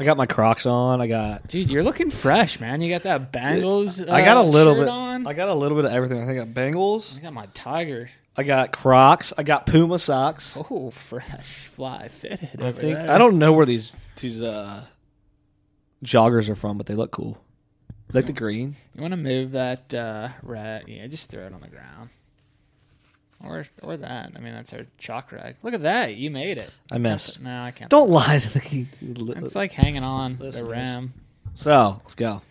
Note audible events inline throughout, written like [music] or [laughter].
I got my Crocs on. I got Dude, you're looking fresh, man. You got that Bengals. I got a uh, little shirt bit. on. I got a little bit of everything. I think I got Bengals. I got my Tiger. I got Crocs. I got Puma socks. Oh, fresh, fly fitted. I over think there. I don't know where these these uh joggers are from, but they look cool. Like the green. You want to move that uh, rat? Yeah, just throw it on the ground. Or, or that. I mean, that's our chalk rag. Look at that. You made it. I missed. No, I can't. Don't lie to the. It's like hanging on the rim. So let's go.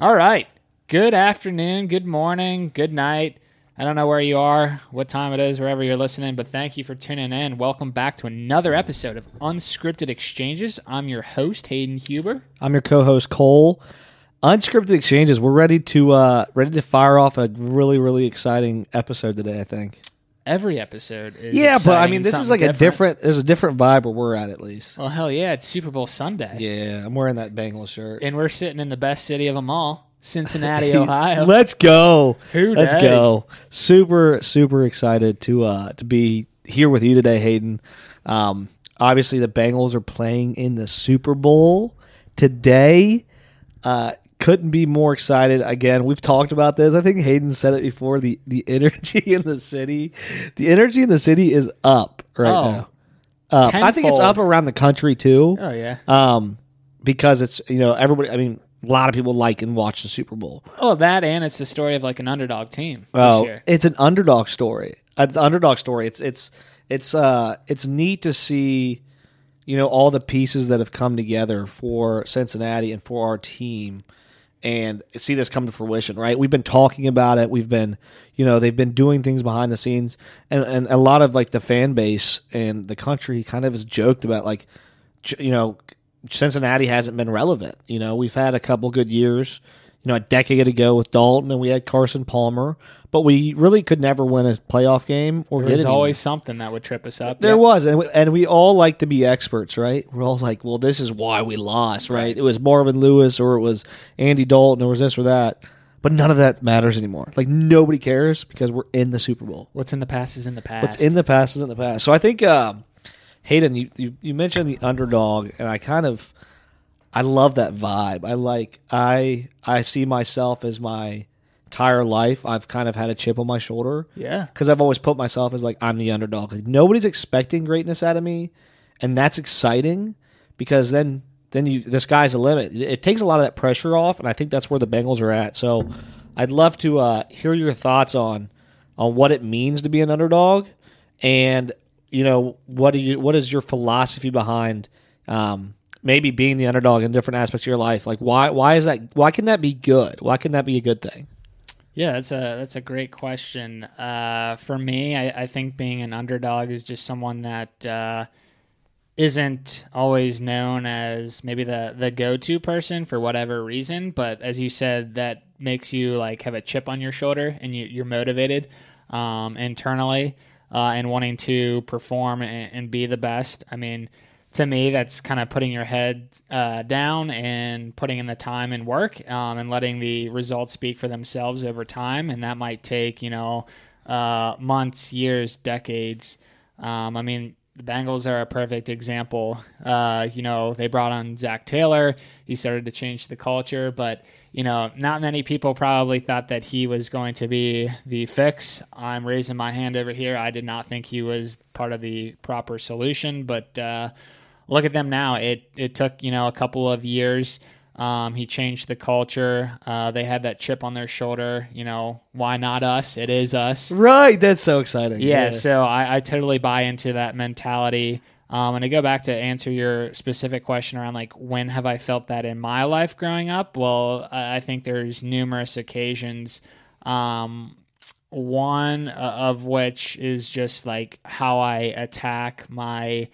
All right. Good afternoon, good morning, good night. I don't know where you are, what time it is, wherever you're listening, but thank you for tuning in. Welcome back to another episode of Unscripted Exchanges. I'm your host, Hayden Huber. I'm your co-host Cole. Unscripted exchanges. We're ready to uh ready to fire off a really really exciting episode today. I think. Every episode is Yeah, but I mean, this is like a different. There's a different vibe where we're at at least. Well, hell yeah, it's Super Bowl Sunday. Yeah, I'm wearing that Bengals shirt. And we're sitting in the best city of them all, Cincinnati, [laughs] Ohio. Let's go. Who Let's go. Super super excited to uh to be here with you today, Hayden. Um, obviously the Bengals are playing in the Super Bowl today. Uh, couldn't be more excited. Again, we've talked about this. I think Hayden said it before. The the [laughs] energy in the city, the energy in the city is up right Oh. now. Uh, I think it's up around the country too oh, yeah. um, because it's you know everybody. I mean, a lot of people like and watch the Super Bowl. Oh, that and it's the story of like an underdog team this Oh, it's an underdog story. It's an underdog story. It's it's it's uh it's neat to see, you know, all the pieces that have come together for Cincinnati and for our team, and see this come to fruition. Right, we've been talking about it. We've been, you know, they've been doing things behind the scenes, and and a lot of like the fan base and the country kind of has joked about like, you know, Cincinnati hasn't been relevant. You know, we've had a couple good years. You know, a decade ago with Dalton, and we had Carson Palmer, but we really could never win a playoff game or There get was always something that would trip us up. There Yep. was, and we, and we all like to be experts, right? We're all like, well, this is why we lost, right? It was Marvin Lewis, or it was Andy Dalton, or it was this or that. But none of that matters anymore. Like nobody cares because we're in the Super Bowl. What's in the past is in the past. What's in the past is in the past. So I think um, Hayden, you, you you mentioned the underdog, and I kind of I love that vibe. I like I I see myself as my entire life. I've kind of had a chip on my shoulder yeah. because I've always put myself as like I'm the underdog. Like nobody's expecting greatness out of me, and that's exciting because then then you the sky's the limit. It, it takes a lot of that pressure off, and I think that's where the Bengals are at. So I'd love to uh, hear your thoughts on on what it means to be an underdog, and you know what do you what is your philosophy behind um, maybe being the underdog in different aspects of your life? Like why why is that? Why can that be good? Why can that be a good thing? Yeah, that's a that's a great question. Uh, for me, I, I think being an underdog is just someone that uh, isn't always known as maybe the the go to person for whatever reason. But as you said, that makes you like have a chip on your shoulder and you, you're motivated um, internally uh, and wanting to perform and, and be the best. I mean, to me, that's kind of putting your head uh, down and putting in the time and work um, and letting the results speak for themselves over time. And that might take, you know, uh, months, years, decades. Um, I mean, the Bengals are a perfect example. Uh, you know, they brought on Zac Taylor. He started to change the culture, but you know, not many people probably thought that he was going to be the fix. I'm raising my hand over here. I did not think he was part of the proper solution, but uh, look at them now. It it took you know a couple of years. Um, he changed the culture. Uh, they had that chip on their shoulder. You know, why not us? It is us. Right, that's so exciting. Yeah, so I, I totally buy into that mentality. Um, and to go back to answer your specific question around like when have I felt that in my life growing up? Well, I I think there's numerous occasions. Um, one uh, of which is just like how I attack my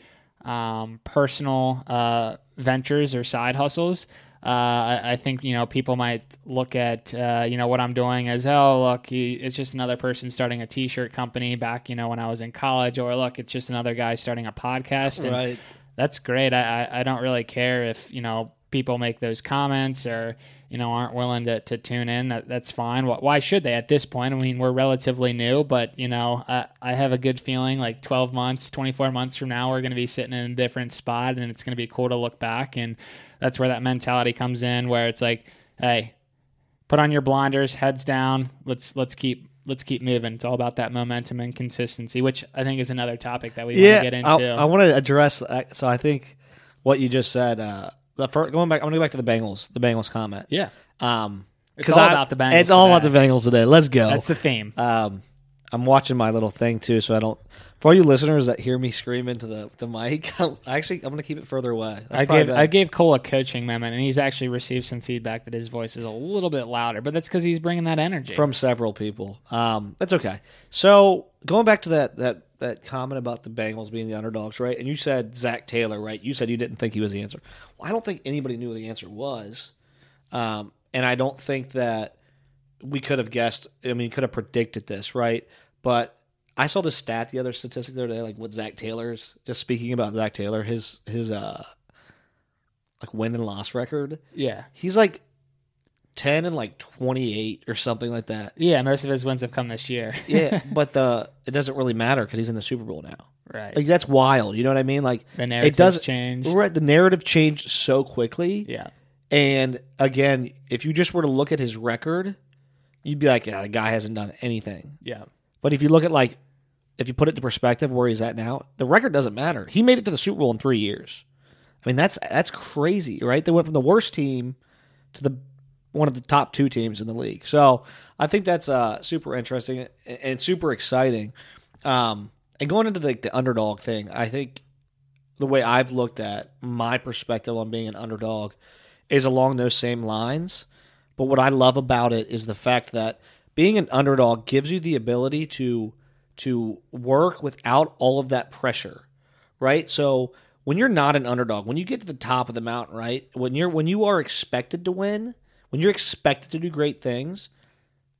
um, personal uh, ventures or side hustles. Uh, I, I think you know people might look at uh, you know what I'm doing as oh look he, it's just another person starting a T-shirt company back you know when I was in college or look it's just another guy starting a podcast and Right. that's great. I, I I don't really care if you know people make those comments or you know aren't willing to, to tune in, that that's fine. Why should they at this point? I mean, we're relatively new, but you know, I, I have a good feeling like 12 months, 24 months from now, we're going to be sitting in a different spot, and it's going to be cool to look back. And that's where that mentality comes in, where it's like, hey, put on your blinders, heads down. Let's let's keep let's keep moving. It's all about that momentum and consistency, which I think is another topic that we yeah, want to get into. I, I want to address. So I think what you just said. Uh, the first, going back, I'm gonna go back to the Bengals. The Bengals comment. Yeah. Um, it's all I, about the Bengals. It's all today. about the Bengals today. Let's go. That's the theme. Um, I'm watching my little thing too, so I don't. For all you listeners that hear me scream into the, the mic, [laughs] I'm, actually I'm going to keep it further away. That's I gave I gave Cole a coaching moment, and he's actually received some feedback that his voice is a little bit louder, but that's because he's bringing that energy from several people. Um, that's okay. So going back to that that that comment about the Bengals being the underdogs, right? And you said Zac Taylor, right? You said you didn't think he was the answer. Well, I don't think anybody knew what the answer was, um, and I don't think that we could have guessed. I mean, could have predicted this, right? But I saw the stat, the other statistic the other day, like what Zac Taylor's. Just speaking about Zac Taylor, his his uh like win and loss record. Yeah, he's like ten and like twenty eight or something like that. Yeah, most of his wins have come this year. yeah, [laughs] but the it doesn't really matter because he's in the Super Bowl now. Right. Like that's wild. You know what I mean? Like the narrative it does change. Right. The narrative changed so quickly. Yeah. And again, if you just were to look at his record, you'd be like, yeah, the guy hasn't done anything. Yeah. But if you look at like, if you put it to perspective where he's at now, the record doesn't matter. He made it to the Super Bowl in three years. I mean, that's that's crazy, right? They went from the worst team to the one of the top two teams in the league. So I think that's uh, super interesting and super exciting. Um, and going into the, the underdog thing, I think the way I've looked at my perspective on being an underdog is along those same lines. But what I love about it is the fact that being an underdog gives you the ability to to work without all of that pressure, right? So when you're not an underdog, when you get to the top of the mountain, right? When you're when you are expected to win, when you're expected to do great things,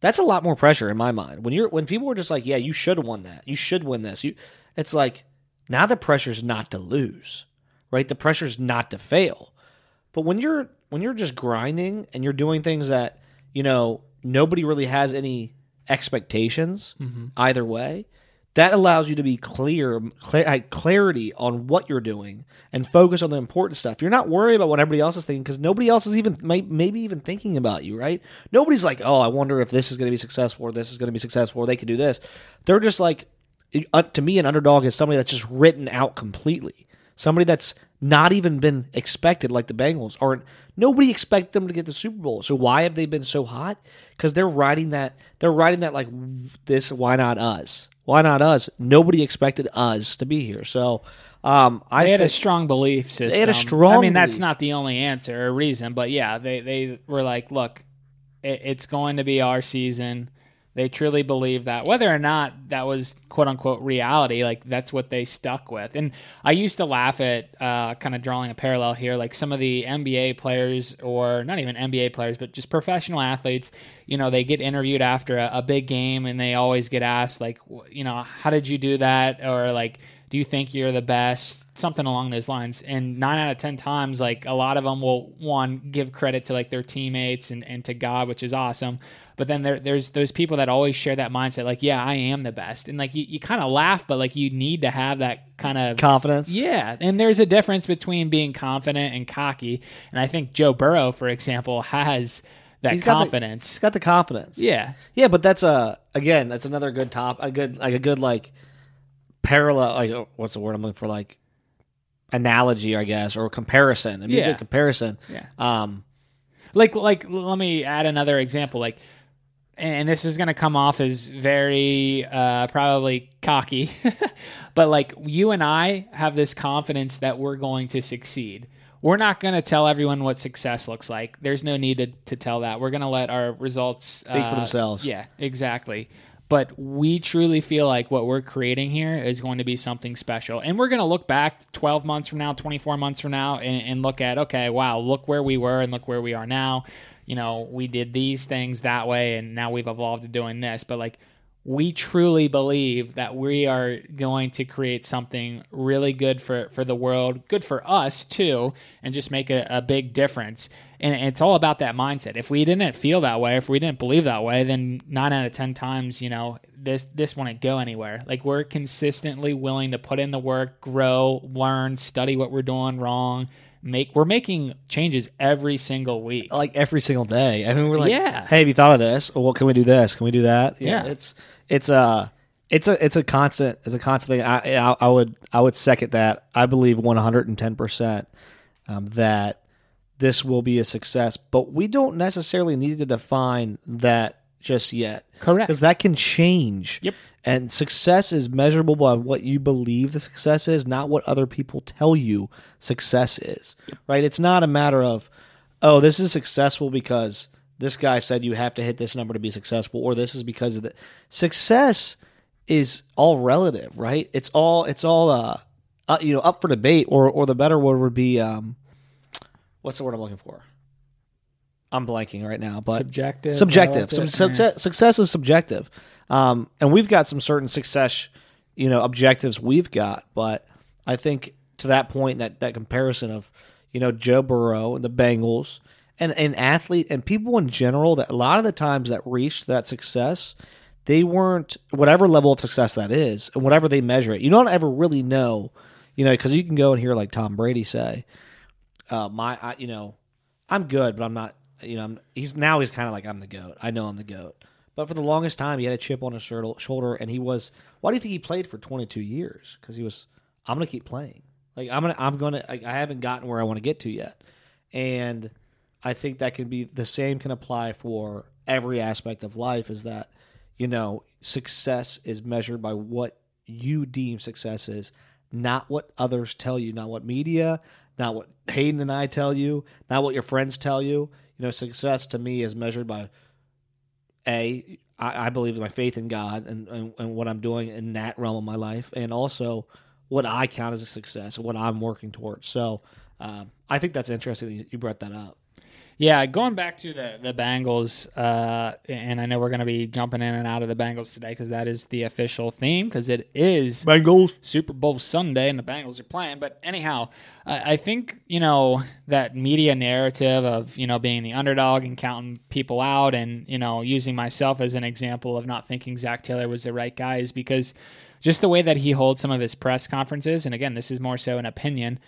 that's a lot more pressure in my mind. When you're when people are just like, "Yeah, you should have won that. You should win this." You it's like now the pressure's not to lose, right? The pressure's not to fail. But when you're when you're just grinding and you're doing things that, you know, nobody really has any expectations mm-hmm. either way, that allows you to be clear, clarity on what you're doing and focus on the important stuff. You're not worried about what everybody else is thinking because nobody else is even maybe even thinking about you, right? Nobody's like, oh, I wonder if this is going to be successful or this is going to be successful or they could do this. They're just like, uh, to me, an underdog is somebody that's just written out completely. Somebody that's not even been expected, like the Bengals, aren't. nobody expected them to get the Super Bowl. So why have they been so hot? Because they're riding that. They're riding that like this. Why not us? Why not us? Nobody expected us to be here. So um, I they had a strong belief system. They had a strong. I mean, that's belief. not the only answer or reason, but yeah, they they were like, look, it, it's going to be our season. They truly believe that, whether or not that was quote unquote reality, like that's what they stuck with. And I used to laugh at uh, kind of drawing a parallel here, like some of the NBA players, or not even NBA players, but just professional athletes. You know, they get interviewed after a, a big game, and they always get asked, like, you know, how did you do that, or like do you think you're the best? Something along those lines. And nine out of ten times like a lot of them will one give credit to like their teammates and, and to god which is awesome. But then there, there's those people that always share that mindset like yeah i am the best. And like you, you kind of laugh but like you need to have that kind of confidence? Yeah. And there's a difference between being confident and cocky. And i think joe burrow for example has that he's confidence got the, he's got the confidence. Yeah. Yeah but that's a again that's another good top a good like a good like parallel like oh, what's the word I'm looking for like analogy I guess or comparison. I mean, Yeah. good comparison. Yeah. Um like like let me add another example like and this is going to come off as very uh, probably cocky [laughs] but like you and i have this confidence that we're going to succeed we're not going to tell everyone what success looks like there's no need to, to tell that we're going to let our results Speak for uh, themselves. yeah exactly but we truly feel like what we're creating here is going to be something special. And we're going to look back 12 months from now, 24 months from now, and, and, look at, okay, wow, look where we were and look where we are now. You know, we did these things that way, and now we've evolved to doing this. But like, we truly believe that we are going to create something really good for, for the world, good for us too, and just make a, a big difference. And it's all about that mindset. If we didn't feel that way, if we didn't believe that way, then nine out of ten times, you know, this this wouldn't go anywhere. Like we're consistently willing to put in the work, grow, learn, study what we're doing wrong, make we're making changes every single week. like every single day. I mean, we're like, Yeah. hey, have you thought of this? Well, can we do this? Can we do that? Yeah. it's it's a it's a it's a constant it's a constant thing. I I, I would I would second that. I believe one hundred and ten percent um, that this will be a success, but we don't necessarily need to define that just yet. Correct. because that can change. Yep. And success is measurable by what you believe the success is, not what other people tell you success is. Right? It's not a matter of, oh, this is successful because this guy said you have to hit this number to be successful, or this is because of the success is all relative, right? It's all it's all uh, uh you know up for debate, or or the better word would be um, what's the word I'm looking for? I'm blanking right now, but subjective. subjective. Relative, success, is subjective, um, and we've got some certain success, you know, objectives we've got. But I think to that point, that that comparison of you know Joe Burrow and the Bengals and and athlete and people in general, that a lot of the times that reached that success, they weren't whatever level of success that is, and whatever they measure it. You don't ever really know, you know, because you can go and hear like Tom Brady say, uh, "My, I, you know, I'm good, but I'm not." You know, I'm, he's now he's kind of like I'm the goat. I know I'm the goat. But for the longest time, he had a chip on his shoulder, and he was. Why do you think he played for 22 years? Because he was. I'm gonna keep playing. Like I'm gonna. I'm gonna. Like, I haven't gotten where I want to get to yet, and I think that can be the same can apply for every aspect of life. Is that you know success is measured by what you deem success is, not what others tell you, not what media, not what Hayden and I tell you, not what your friends tell you. You know, success to me is measured by a I, I believe in my faith in God and, and and what I'm doing in that realm of my life, and also what I count as a success and what I'm working towards. So um, I think that's interesting that you brought that up. Yeah, going back to the the Bengals, uh, and I know we're going to be jumping in and out of the Bengals today because that is the official theme because it is Bengals. Super Bowl Sunday and the Bengals are playing. But anyhow, I, I think you know that media narrative of you know being the underdog and counting people out, and you know using myself as an example of not thinking Zac Taylor was the right guy is because just the way that he holds some of his press conferences, and again, this is more so an opinion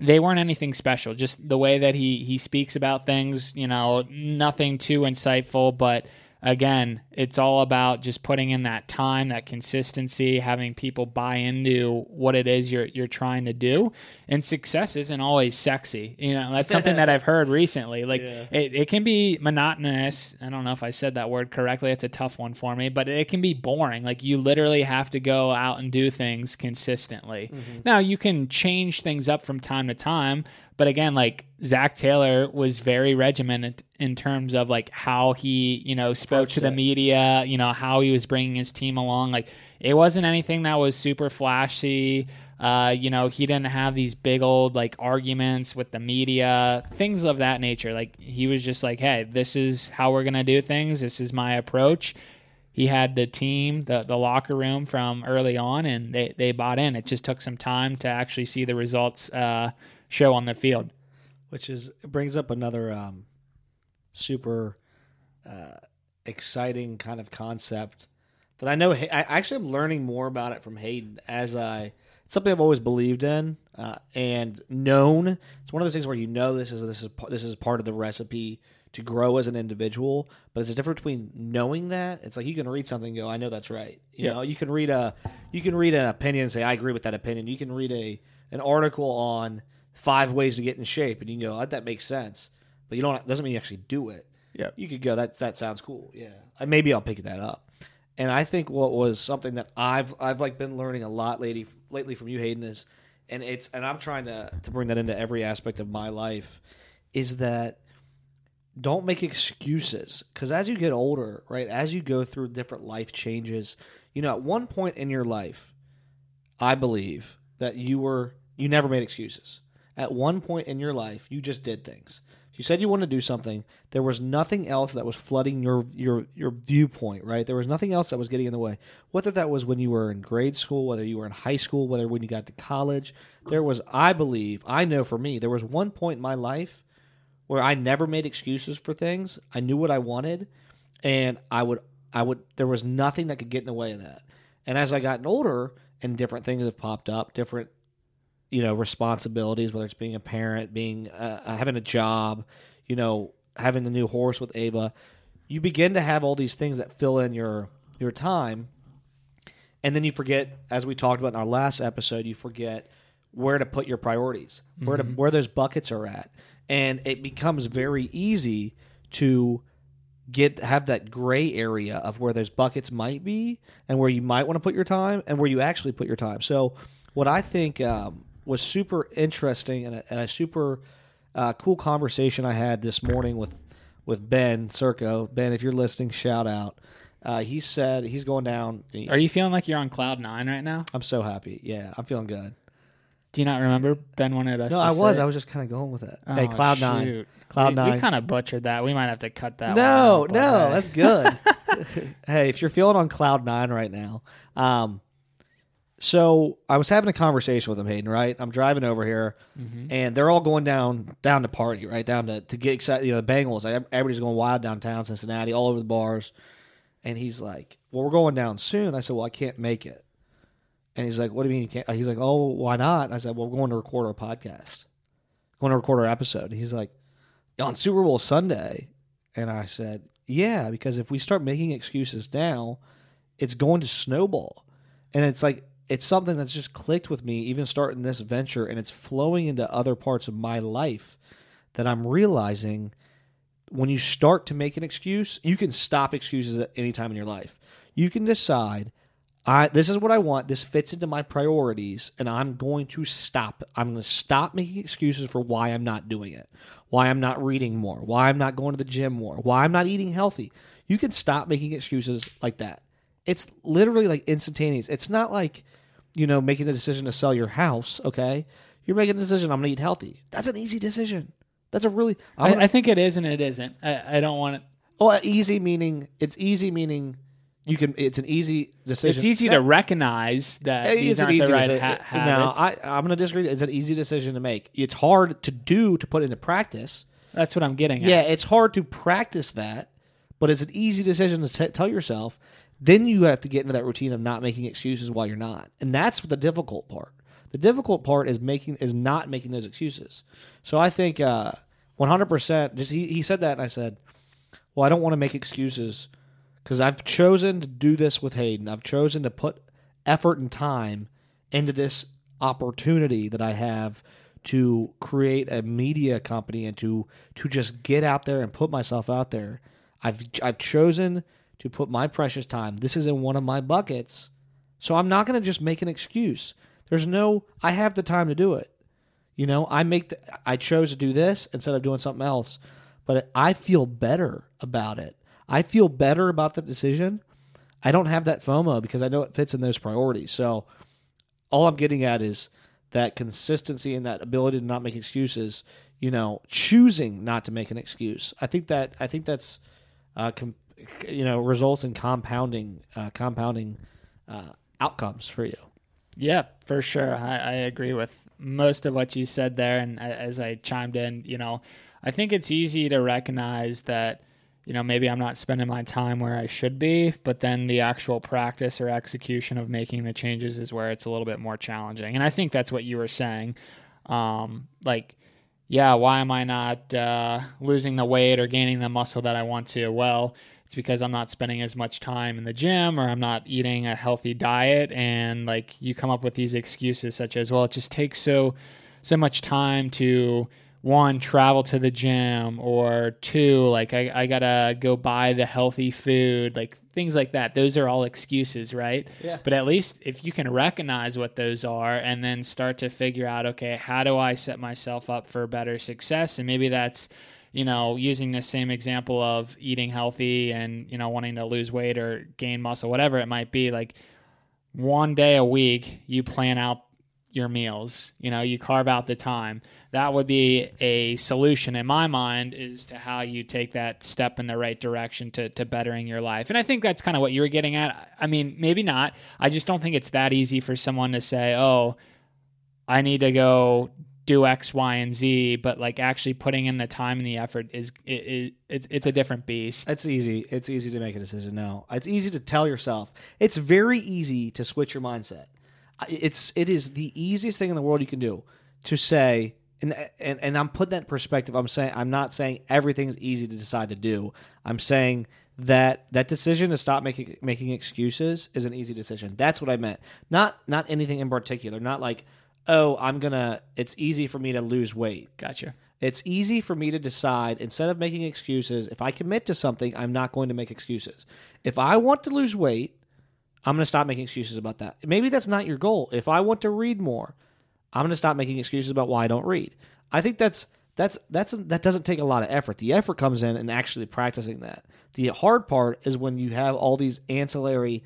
they weren't anything special. Just the way that he he speaks about things, you know, nothing too insightful, but again, it's all about just putting in that time, that consistency, having people buy into what it is you're you're trying to do. And success isn't always sexy. You know, that's something that I've heard recently. [laughs] Like Yeah. it, it can be monotonous. I don't know if I said that word correctly. It's a tough one for me, but it can be boring. Like you literally have to go out and do things consistently. Mm-hmm. Now you can change things up from time to time, but again, like Zac Taylor was very regimented in terms of like how he, you know, spoke to the it. media, you know, how he was bringing his team along. Like it wasn't anything that was super flashy. Uh, you know, he didn't have these big old like arguments with the media, things of that nature. Like he was just like, "Hey, this is how we're gonna do things. This is my approach." He had the team, the the locker room from early on, and they they bought in. It just took some time to actually see the results uh, show on the field. which is brings up another um, super uh, exciting kind of concept that I know. I actually am learning more about it from Hayden as I. It's something I've always believed in uh, and known. It's one of those things where you know this is this is this is part of the recipe to grow as an individual. But it's a difference between knowing that. It's like you can read something and go, "I know that's right." You Yeah. know, you can read a you can read an opinion and say, "I agree with that opinion." You can read a an article on five ways to get in shape, and you can go, "That makes sense," but you don't. Doesn't mean you actually do it. Yeah. You could go, "That that sounds cool." Yeah, Uh, maybe I'll pick that up. And I think what was something that I've I've like been learning a lot lately lately from you, Hayden, is, and it's and I'm trying to to bring that into every aspect of my life, is that don't make excuses because as you get older, right, as you go through different life changes, you know, at one point in your life, I believe that you were you never made excuses. At one point in your life, you just did things You said you wanted to do something. There was nothing else that was flooding your your your viewpoint, right? There was nothing else that was getting in the way. Whether that was when you were in grade school, whether you were in high school, whether when you got to college, there was I believe, I know for me, there was one point in my life where I never made excuses for things. I knew what I wanted and I would I would there was nothing that could get in the way of that. And as I gotten older and different things have popped up, different you know responsibilities, whether it's being a parent, being uh, having a job, you know, having the new horse with Ava, you begin to have all these things that fill in your your time, and then you forget, as we talked about in our last episode, you forget where to put your priorities, where to where those buckets are at, and it becomes very easy to get have that gray area of where those buckets might be and where you might want to put your time and where you actually put your time. So, what I think um, was super interesting and a, and a super uh, cool conversation I had this morning with with Ben Circo. Ben, if you're listening, shout out. Uh, he said he's going down. Are you feeling like you're on cloud nine right now? I'm so happy. Yeah, I'm feeling good. Do you not remember Ben wanted us? No, to I was. say- I was just kind of going with it. Oh, hey, Cloud Nine. Cloud we, Nine. We kind of butchered that. We might have to cut that. No, one out, no, that's good. [laughs] hey, if you're feeling on cloud nine right now, um, so I was having a conversation with them, Hayden. Right, I'm driving over here, Mm-hmm. and they're all going down down to party, right down to to get excited. You know, the Bengals. Like, everybody's going wild downtown Cincinnati, all over the bars. And he's like, "Well, we're going down soon." I said, "Well, I can't make it." And he's like, "What do you mean you can't?" He's like, "Oh, why not?" And I said, "Well, we're going to record our podcast, going to record our episode." And he's like, "On Super Bowl Sunday," and I said, "Yeah, because if we start making excuses now, it's going to snowball." And it's like it's something that's just clicked with me, even starting this venture, and it's flowing into other parts of my life that I'm realizing when you start to make an excuse, you can stop excuses at any time in your life. You can decide, I this is what I want. This fits into my priorities, and I'm going to stop. I'm going to stop making excuses for why I'm not doing it, why I'm not reading more, why I'm not going to the gym more, why I'm not eating healthy. You can stop making excuses like that. It's literally like instantaneous. It's not like you know making the decision to sell your house. Okay, you're making a decision. I'm going to eat healthy. That's an easy decision. That's a really I, gonna- I think it is and it isn't. I, I don't want it. Oh, uh, easy meaning it's easy meaning you can. It's an easy decision. It's easy to recognize that It these an aren't the right ha- uh, habits. Now, I, I'm going to disagree. It's an easy decision to make. It's hard to do to put into practice. That's what I'm getting Yeah, at. it's hard to practice that, but it's an easy decision to t- tell yourself. Then you have to get into that routine of not making excuses while you're not, and that's the difficult part. The difficult part is making is not making those excuses. So I think uh, 100%. Just he, he said that, and I said, well, I don't want to make excuses because I've chosen to do this with Hayden. I've chosen to put effort and time into this opportunity that I have to create a media company and to to just get out there and put myself out there. I've I've chosen to put my precious time. This is in one of my buckets. So I'm not going to just make an excuse. There's no I have the time to do it. You know, I make the, I chose to do this instead of doing something else, but I feel better about it. I feel better about the decision. I don't have that FOMO because I know it fits in those priorities. So all I'm getting at is that consistency and that ability to not make excuses. You know, choosing not to make an excuse. I think that I think that's uh, com- you know results in compounding uh, compounding uh, outcomes for you. Yeah, for sure. I, I agree with most of what you said there. And as I chimed in, you know, I think it's easy to recognize that, you know, maybe I'm not spending my time where I should be, but then the actual practice or execution of making the changes is where it's a little bit more challenging. And I think that's what you were saying. Um, like, yeah, why am I not uh, losing the weight or gaining the muscle that I want to? Well, it's because I'm not spending as much time in the gym or I'm not eating a healthy diet. And like you come up with these excuses such as, well, it just takes so so much time to one travel to the gym or two like I, I gotta go buy the healthy food like things like that those are all excuses right Yeah. but at least if you can recognize what those are and then start to figure out okay how do i set myself up for better success and maybe that's you know using the same example of eating healthy and you know wanting to lose weight or gain muscle whatever it might be like one day a week you plan out your meals. You know, you carve out the time. That would be a solution in my mind is to how you take that step in the right direction to, to bettering your life. And I think that's kind of what you were getting at. I mean, maybe not. I just don't think it's that easy for someone to say, oh, I need to go do X, Y, and Z, but like actually putting in the time and the effort is it, it, it's a different beast. It's easy. It's easy to make a decision now. It's easy to tell yourself. It's very easy to switch your mindset. It's it is the easiest thing in the world you can do to say and and and I'm putting that in perspective. I'm saying I'm not saying everything's easy to decide to do. I'm saying that that decision to stop making making excuses is an easy decision. That's what I meant. Not not anything in particular. Not like oh, I'm gonna. It's easy for me to lose weight. Gotcha. It's easy for me to decide instead of making excuses. If I commit to something, I'm not going to make excuses. If I want to lose weight, I'm going to stop making excuses about that. Maybe that's not your goal. If I want to read more, I'm going to stop making excuses about why I don't read. I think that's that's that's that doesn't take a lot of effort. The effort comes in in actually practicing that. The hard part is when you have all these ancillary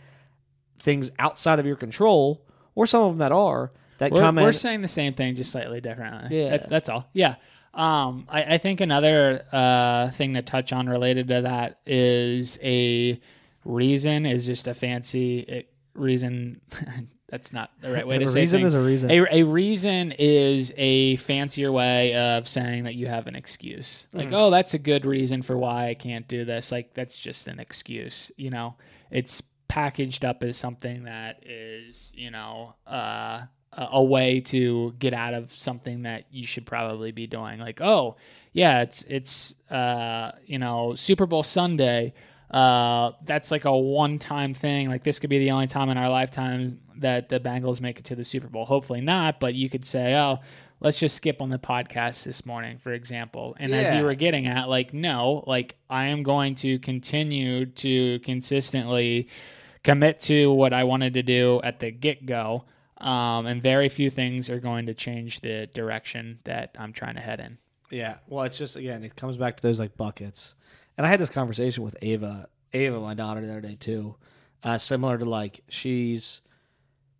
things outside of your control, or some of them that are that we're, come we're in. saying the same thing, just slightly differently. Yeah. That- that's all. Yeah. Um, I, I think another uh, thing to touch on related to that is a reason is just a fancy it, reason. [laughs] that's not the right way [laughs] to say. A reason things. is a reason. A, a reason is a fancier way of saying that you have an excuse. Like, Mm. oh, that's a good reason for why I can't do this. Like, that's just an excuse. You know, it's packaged up as something that is, you know, uh, a a way to get out of something that you should probably be doing. Like, oh, yeah, it's it's uh, you know Super Bowl Sunday. Uh, that's like a one-time thing. Like this could be the only time in our lifetime that the Bengals make it to the Super Bowl. Hopefully not, but you could say, oh, let's just skip on the podcast this morning, for example. And as you were getting at, like, no, like I am going to continue to consistently commit to what I wanted to do at the get go. Um, and very few things are going to change the direction that I'm trying to head in. Yeah. Well, it's just again, it comes back to those like buckets. And I had this conversation with Ava, Ava, my daughter, the other day too. Uh, similar to like she's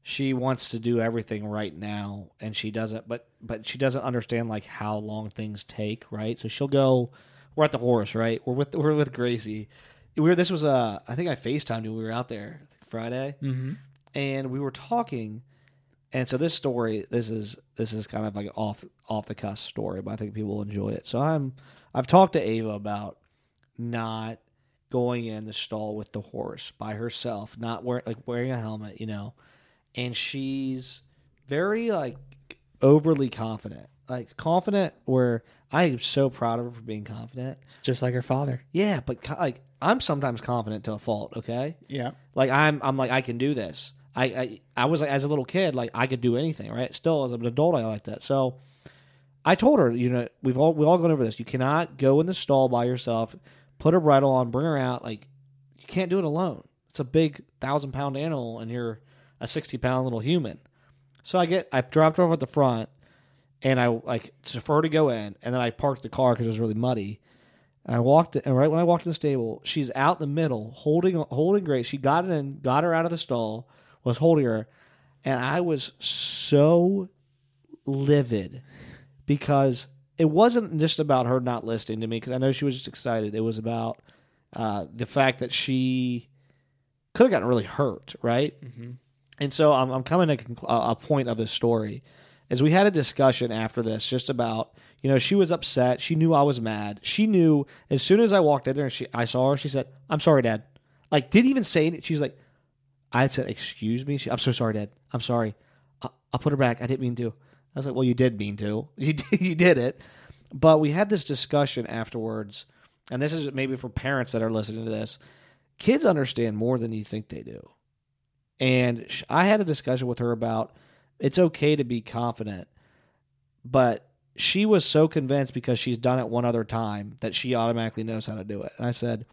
she wants to do everything right now, and she doesn't. But but she doesn't understand like how long things take, right? So she'll go. We're at the horse, right? We're with we're with Gracie. We were. This was uh I think I Facetimed you. We were out there Friday, Mm-hmm. and we were talking and so this story this is this is kind of like off off the cusp story but i think people will enjoy it so i'm i've talked to ava about not going in the stall with the horse by herself not wear, like wearing a helmet you know and she's very like overly confident like confident where i am so proud of her for being confident Just like her father. yeah but co- like i'm sometimes confident to a fault okay Yeah. like I'm I'm like I can do this. I, I I was like as a little kid like I could do anything, right? Still as an adult I like that. So I told her, you know, we've all we all gone over this. You cannot go in the stall by yourself, put a bridle on, bring her out. Like you can't do it alone. It's a big thousand pound animal, and you're a sixty pound little human. So I get I dropped her off at the front, and I like for her to go in, and then I parked the car because it was really muddy. I walked, and right when I walked in the stable, she's out in the middle, holding holding Grace. She got it in, got her out of the stall, was holding her, and I was so livid because it wasn't just about her not listening to me because I know she was just excited. It was about uh, the fact that she could have gotten really hurt, right? Mm-hmm. And so I'm, I'm coming to conclu- a point of this story is we had a discussion after this just about you know she was upset. She knew I was mad. She knew as soon as I walked in there and she I saw her she said I'm sorry dad. Like didn't even say it she's like I said excuse me? She, I'm so sorry dad. I'm sorry. I, I'll put her back. I didn't mean to I was like well you did mean to. [laughs] You did, you did it. But we had this discussion afterwards and this is maybe for parents that are listening to this. Kids understand more than you think they do. And I had a discussion with her about it's okay to be confident, but she was so convinced because she's done it one other time that she automatically knows how to do it. And I said,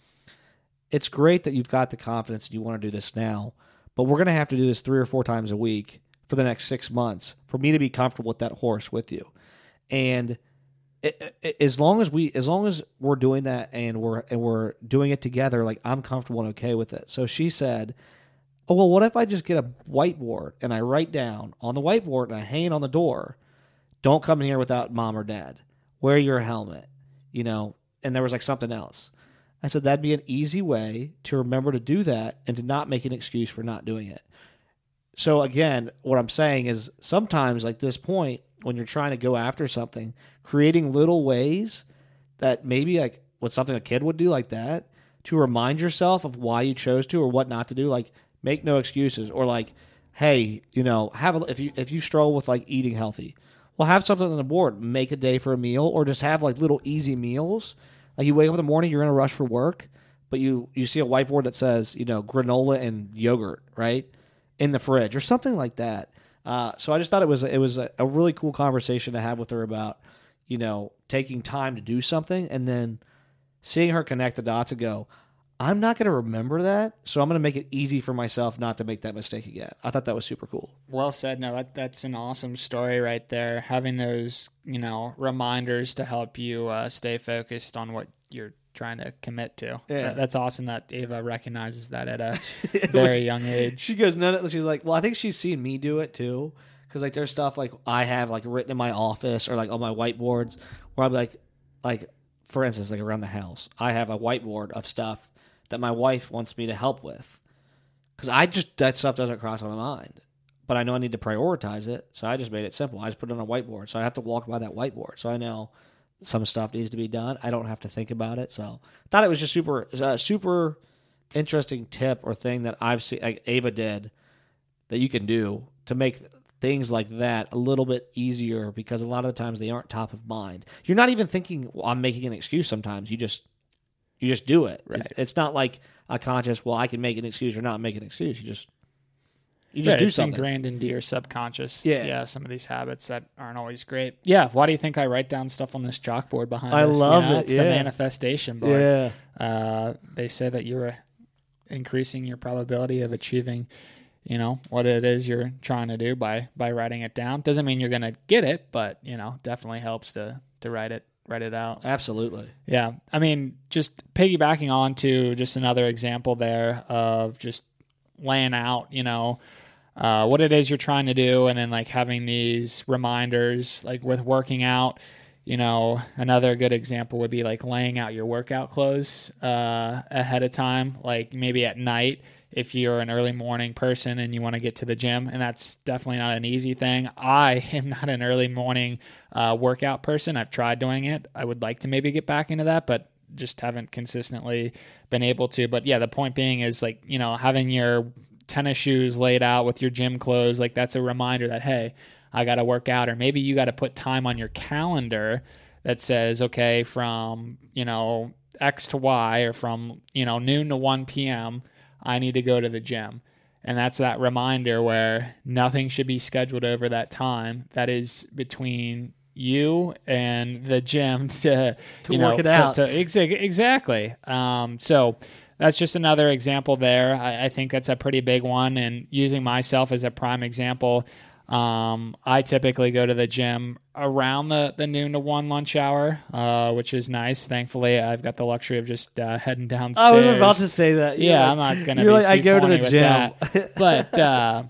It's great that you've got the confidence and you want to do this now, but we're going to have to do this three or four times a week for the next six months for me to be comfortable with that horse with you. And it, it, as long as we as long as we're doing that and we're and we're doing it together like i'm comfortable and okay with it so she said oh well, what if I just get a whiteboard and I write down on the whiteboard and I hang it on the door, don't come in here without mom or dad. Wear your helmet, you know. And there was like something else. I said that'd be an easy way to remember to do that and to not make an excuse for not doing it. So again, what I'm saying is sometimes like this point when you're trying to go after something, creating little ways that maybe like what something a kid would do like that to remind yourself of why you chose to or what not to do like make no excuses or like hey, you know, have a, if you if you struggle with like eating healthy, well have something on the board, make a day for a meal or just have like little easy meals. Like you wake up in the morning, you're in a rush for work, but you you see a whiteboard that says, you know, granola and yogurt, right? In the fridge or something like that. Uh, so I just thought it was it was a, a, really cool conversation to have with her about you know taking time to do something and then seeing her connect the dots and go, I'm not going to remember that, so I'm going to make it easy for myself not to make that mistake again. I thought that was super cool. Well said. No, that that's an awesome story right there. Having those you know reminders to help you uh, stay focused on what you're trying to commit to. Yeah. That, that's awesome that Ava recognizes that at a [laughs] very was, young age. She goes, no, she's like, well, I think she's seen me do it too. Cause like there's stuff like I have like written in my office or like on my whiteboards where I'm like, like for instance, like around the house, I have a whiteboard of stuff that my wife wants me to help with. Cause I just, that stuff doesn't cross my mind, but I know I need to prioritize it. So I just made it simple. I just put it on a whiteboard. So I have to walk by that whiteboard. So I know some stuff needs to be done. I don't have to think about it. So I thought it was just super, uh, super interesting tip or thing that I've seen like Ava did that you can do to make things like that a little bit easier because a lot of the times they aren't top of mind. You're not even thinking well, I'm making an excuse. Sometimes you just you just do it. Right. It's, it's, not like a conscious. Well, I can make an excuse or not make an excuse. You just you just right, do it's something. ingrained into your subconscious. Yeah. yeah. Some of these habits that aren't always great. Yeah. Why do you think I write down stuff on this chalkboard behind? I us? love you know, it. It's yeah. the manifestation board. Yeah. Uh, they say that you're increasing your probability of achieving, you know, what it is you're trying to do by by writing it down. Doesn't mean you're gonna get it, but you know, definitely helps to to write it write it out. Absolutely. Yeah. I mean, just piggybacking on to just another example there of just laying out, you know, uh, what it is you're trying to do, and then like having these reminders, like with working out. You know, another good example would be like laying out your workout clothes uh, ahead of time, like maybe at night if you're an early morning person and you want to get to the gym, and that's definitely not an easy thing. I [laughs] am not an early morning uh, workout person. I've tried doing it. I would like to maybe get back into that, but just haven't consistently been able to. But yeah, the point being is like, you know, having your tennis shoes laid out with your gym clothes, like that's a reminder that, hey, I got to work out. Or maybe you got to put time on your calendar that says, okay, from, you know, X to Y or from, you know, noon to 1 p.m., I need to go to the gym. And that's that reminder where nothing should be scheduled over that time. That is between you and the gym [laughs] to, to you work know, it out. To, to, exactly. Um, so that's just another example there. I, I, think that's a pretty big one. And using myself as a prime example, um, I typically go to the gym around the, the noon to one lunch hour, uh, which is nice. Thankfully, I've got the luxury of just uh, heading downstairs. I was about to say that. You're yeah, like, I'm not going to. You're like, I go to the gym, [laughs] but. Uh,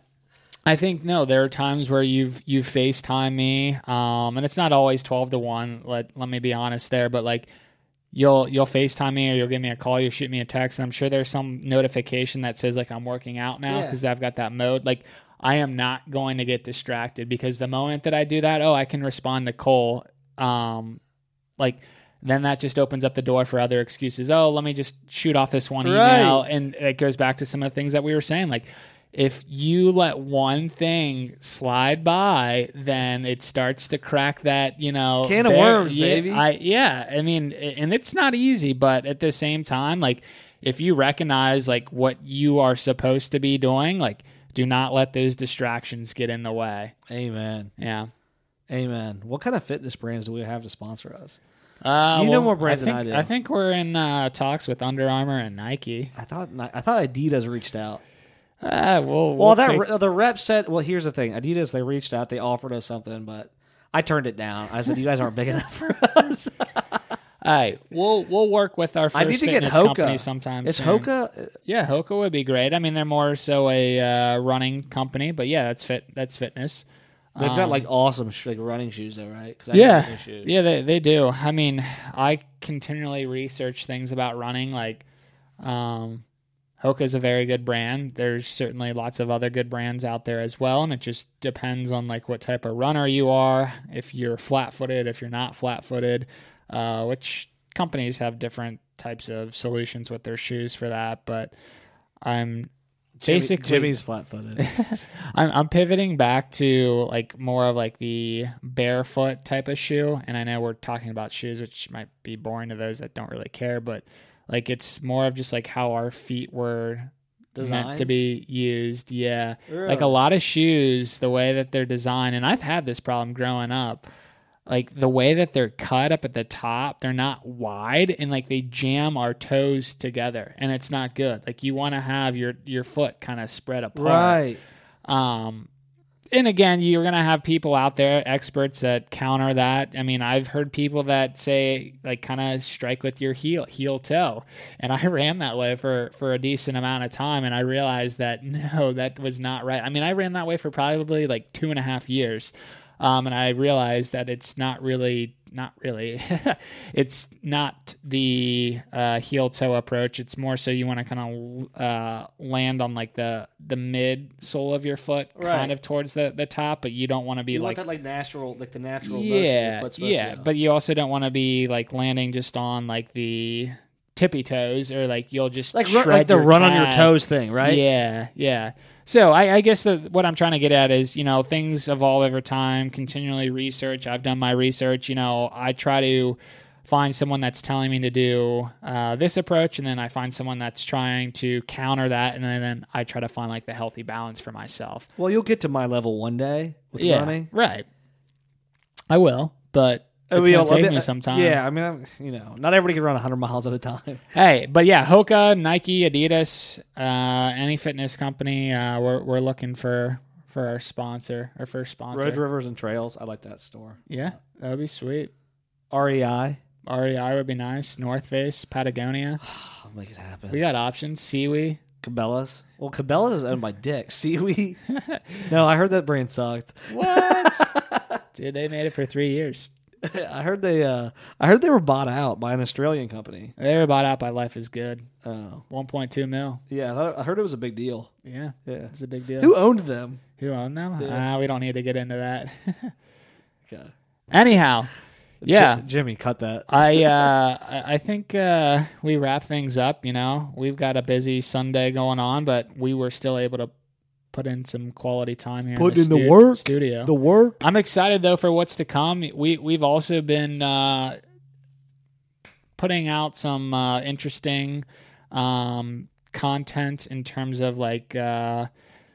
I think no. There are times where you've you've FaceTime me, um, and it's not always twelve to one. Let let me be honest there, but like you'll you'll FaceTime me or you'll give me a call, you'll shoot me a text, and I'm sure there's some notification that says like I'm working out now because yeah. I've got that mode. Like I am not going to get distracted because the moment that I do that, oh, I can respond to Cole. Um, like then that just opens up the door for other excuses. Oh, let me just shoot off this one email, right. and it goes back to some of the things that we were saying, like if you let one thing slide by, then it starts to crack that, you know, can of worms, yeah, baby. I, yeah, I mean, and it's not easy, but at the same time, like if you recognize like what you are supposed to be doing, like do not let those distractions get in the way. Amen. Yeah. Amen. What kind of fitness brands do we have to sponsor us? Uh, you well, know more brands I think, than I do. I think we're in uh, talks with Under Armour and Nike. I thought I thought Adidas reached out. Uh, we'll, well, we'll that take... the rep said. Well, here's the thing: Adidas they reached out, they offered us something, but I turned it down. I said, "You guys aren't big [laughs] enough for us." All right, we'll we'll work with our first I need to get fitness Hoka. company sometime. Is soon. Hoka? Yeah, Hoka would be great. I mean, they're more so a uh, running company, but yeah, that's fit. That's fitness. They've got Um, like awesome sh- like running shoes though, right? 'Cause I yeah, running shoes. yeah, they they do. I mean, I continually research things about running. Like, um, Hoka is a very good brand. There's certainly lots of other good brands out there as well, and it just depends on like what type of runner you are. If you're flat footed, if you're not flat footed, uh, which companies have different types of solutions with their shoes for that. But I'm Jimmy- basically Jimmy's flat footed. [laughs] I'm, I'm pivoting back to like more of like the barefoot type of shoe and i know we're talking about shoes which might be boring to those that don't really care but like it's more of just like how our feet were meant to be used yeah like a lot of shoes the way that they're designed and i've had this problem growing up like the way that they're cut up at the top they're not wide and like they jam our toes together and it's not good like you want to have your your foot kind of spread apart right. um, and again, you're going to have people out there, experts that counter that. I mean, I've heard people that say, like, kind of strike with your heel, heel toe. And I [laughs] ran that way for, for a decent amount of time. And I realized that, [laughs] no, that was not right. I mean, I ran that way for probably like two and a half years. Um, and I realized that it's not really, not really, [laughs] it's not the uh, heel toe approach. It's more so you want to kind of uh, land on like the the mid sole of your foot, Right. kind of towards the, the top, but you don't want to be You like that like natural, like the natural. motion your yeah, yeah. But you also don't want to be like landing just on like the tippy toes, or like you'll just like run, like the run on your toes thing, right? Yeah, yeah. So I, I guess that what I'm trying to get at is, you know, things evolve over time. Continually research. I've done my research. You know, I try to find someone that's telling me to do uh, this approach, and then I find someone that's trying to counter that, and then, then I try to find like the healthy balance for myself. Well, you'll get to my level one day with yeah, running. right. I will, but I it's mean, gonna I'll- take me some time. Yeah, I mean, I'm, you know, not everybody can run 100 miles at a time. [laughs] Hey, but yeah, Hoka, Nike, Adidas, uh, any fitness company, uh, we're we're looking for for our sponsor, our first sponsor. Road Rivers and Trails, I like that store. Yeah, that would be sweet. REI, REI would be nice. North Face, Patagonia. [sighs] I'll make it happen. We got options. Seaweed. Cabela's. Well, Cabela's is owned by Dick. [laughs] Seaweed. [laughs] no, I heard that brand sucked. What? Dude, they made it for three years. [laughs] I heard they. Uh, I heard they were bought out by an Australian company. They were bought out by Life is Good. Oh, 1.2 mil. yeah. I, thought, I heard it was a big deal. Yeah, Yeah. it's a big deal. Who owned them? Who owned them? Yeah. Ah, we don't need to get into that. [laughs] Okay. Anyhow, [laughs] yeah. Ji- Jimmy, cut that. I uh, I I think uh, we wrap things up. You know, we've got a busy Sunday going on, but we were still able to put in some quality time here. Put in in the, the work. studio. The work. I'm excited though for what's to come. We we've also been uh, putting out some uh, interesting um, content in terms of like uh,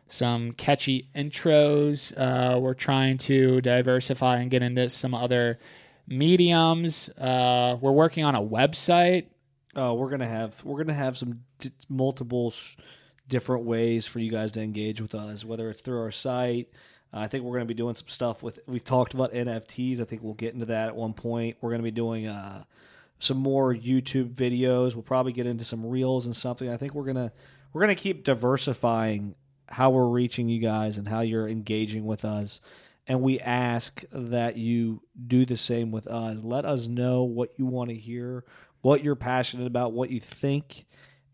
some catchy intros. Uh, we're trying to diversify and get into some other mediums. Uh, we're working on a website. Oh, we're gonna have we're gonna have some d- multiple s- different ways for you guys to engage with us, whether it's through our site. Uh, I think we're gonna be doing some stuff with. We've talked about NFTs. I think we'll get into that at one point. We're gonna be doing uh, some more YouTube videos. We'll probably get into some reels and something. I think we're gonna we're gonna keep diversifying how we're reaching you guys and how you're engaging with us. And we ask that you do the same with us. Let us know what you want to hear, what you're passionate about, what you think,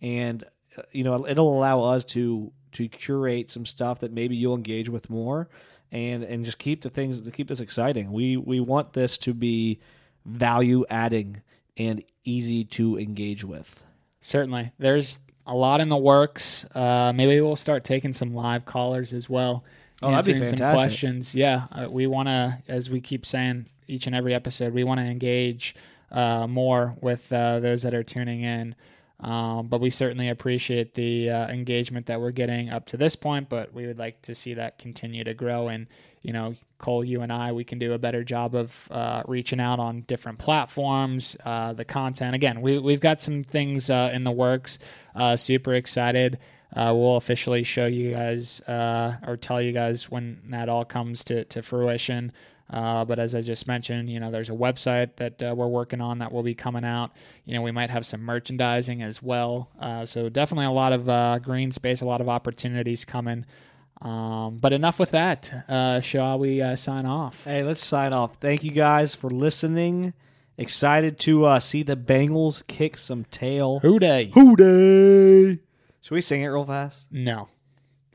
and you know it'll allow us to to curate some stuff that maybe you'll engage with more, and and just keep the things to keep this exciting. We we want this to be value adding and easy to engage with. Certainly, there's a lot in the works. Uh, maybe we'll start taking some live callers as well. Oh, that'd be fantastic. Some questions. Yeah, uh, we want to, as we keep saying each and every episode, we want to engage uh, more with uh, those that are tuning in. Um, but we certainly appreciate the uh, engagement that we're getting up to this point. But we would like to see that continue to grow. And you know, Cole, you and I, we can do a better job of uh, reaching out on different platforms. Uh, the content, again, we we've got some things uh, in the works. Uh, super excited. Uh, we'll officially show you guys or tell you guys when that all comes to, to fruition. Uh, but as I just mentioned, you know, there's a website that uh, we're working on that will be coming out. You know, we might have some merchandising as well. Uh, so definitely a lot of uh, green space, a lot of opportunities coming. Um, but enough with that. Uh, shall we uh, sign off? Hey, let's sign off. Thank you guys for listening. Excited to uh, see the Bengals kick some tail. Who dey? Who dey? Should we sing it real fast? No,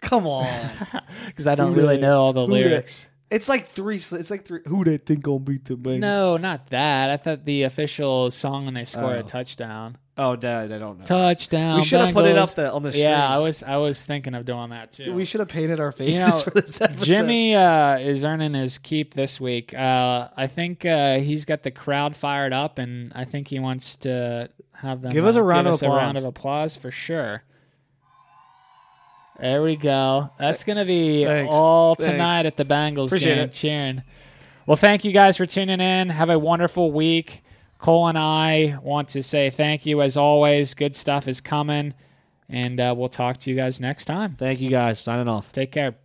Come on. [laughs] because I don't Who really know all the Who dey? lyrics. It's like three. It's like three. Who they think gonna beat the Bengals? No, not that. I thought the official song when they score Oh. a touchdown. Oh, Dad, I don't know. Touchdown. we should have put it up Bengals. the, on the screen. Yeah, I was I was thinking of doing that too. we should have painted our faces know, for this episode. Jimmy uh, is earning his keep this week. Uh, I think uh, he's got the crowd fired up, and I think he wants to have them Give us a uh, round of us a round of applause for sure. There we go. That's going to be Thanks. all tonight Thanks. at the Bengals Appreciate game, it. cheering. Well, thank you guys for tuning in. Have a wonderful week. Cole and I want to say thank you as always. Good stuff is coming, and uh, we'll talk to you guys next time. Thank you guys. Signing off. Take care.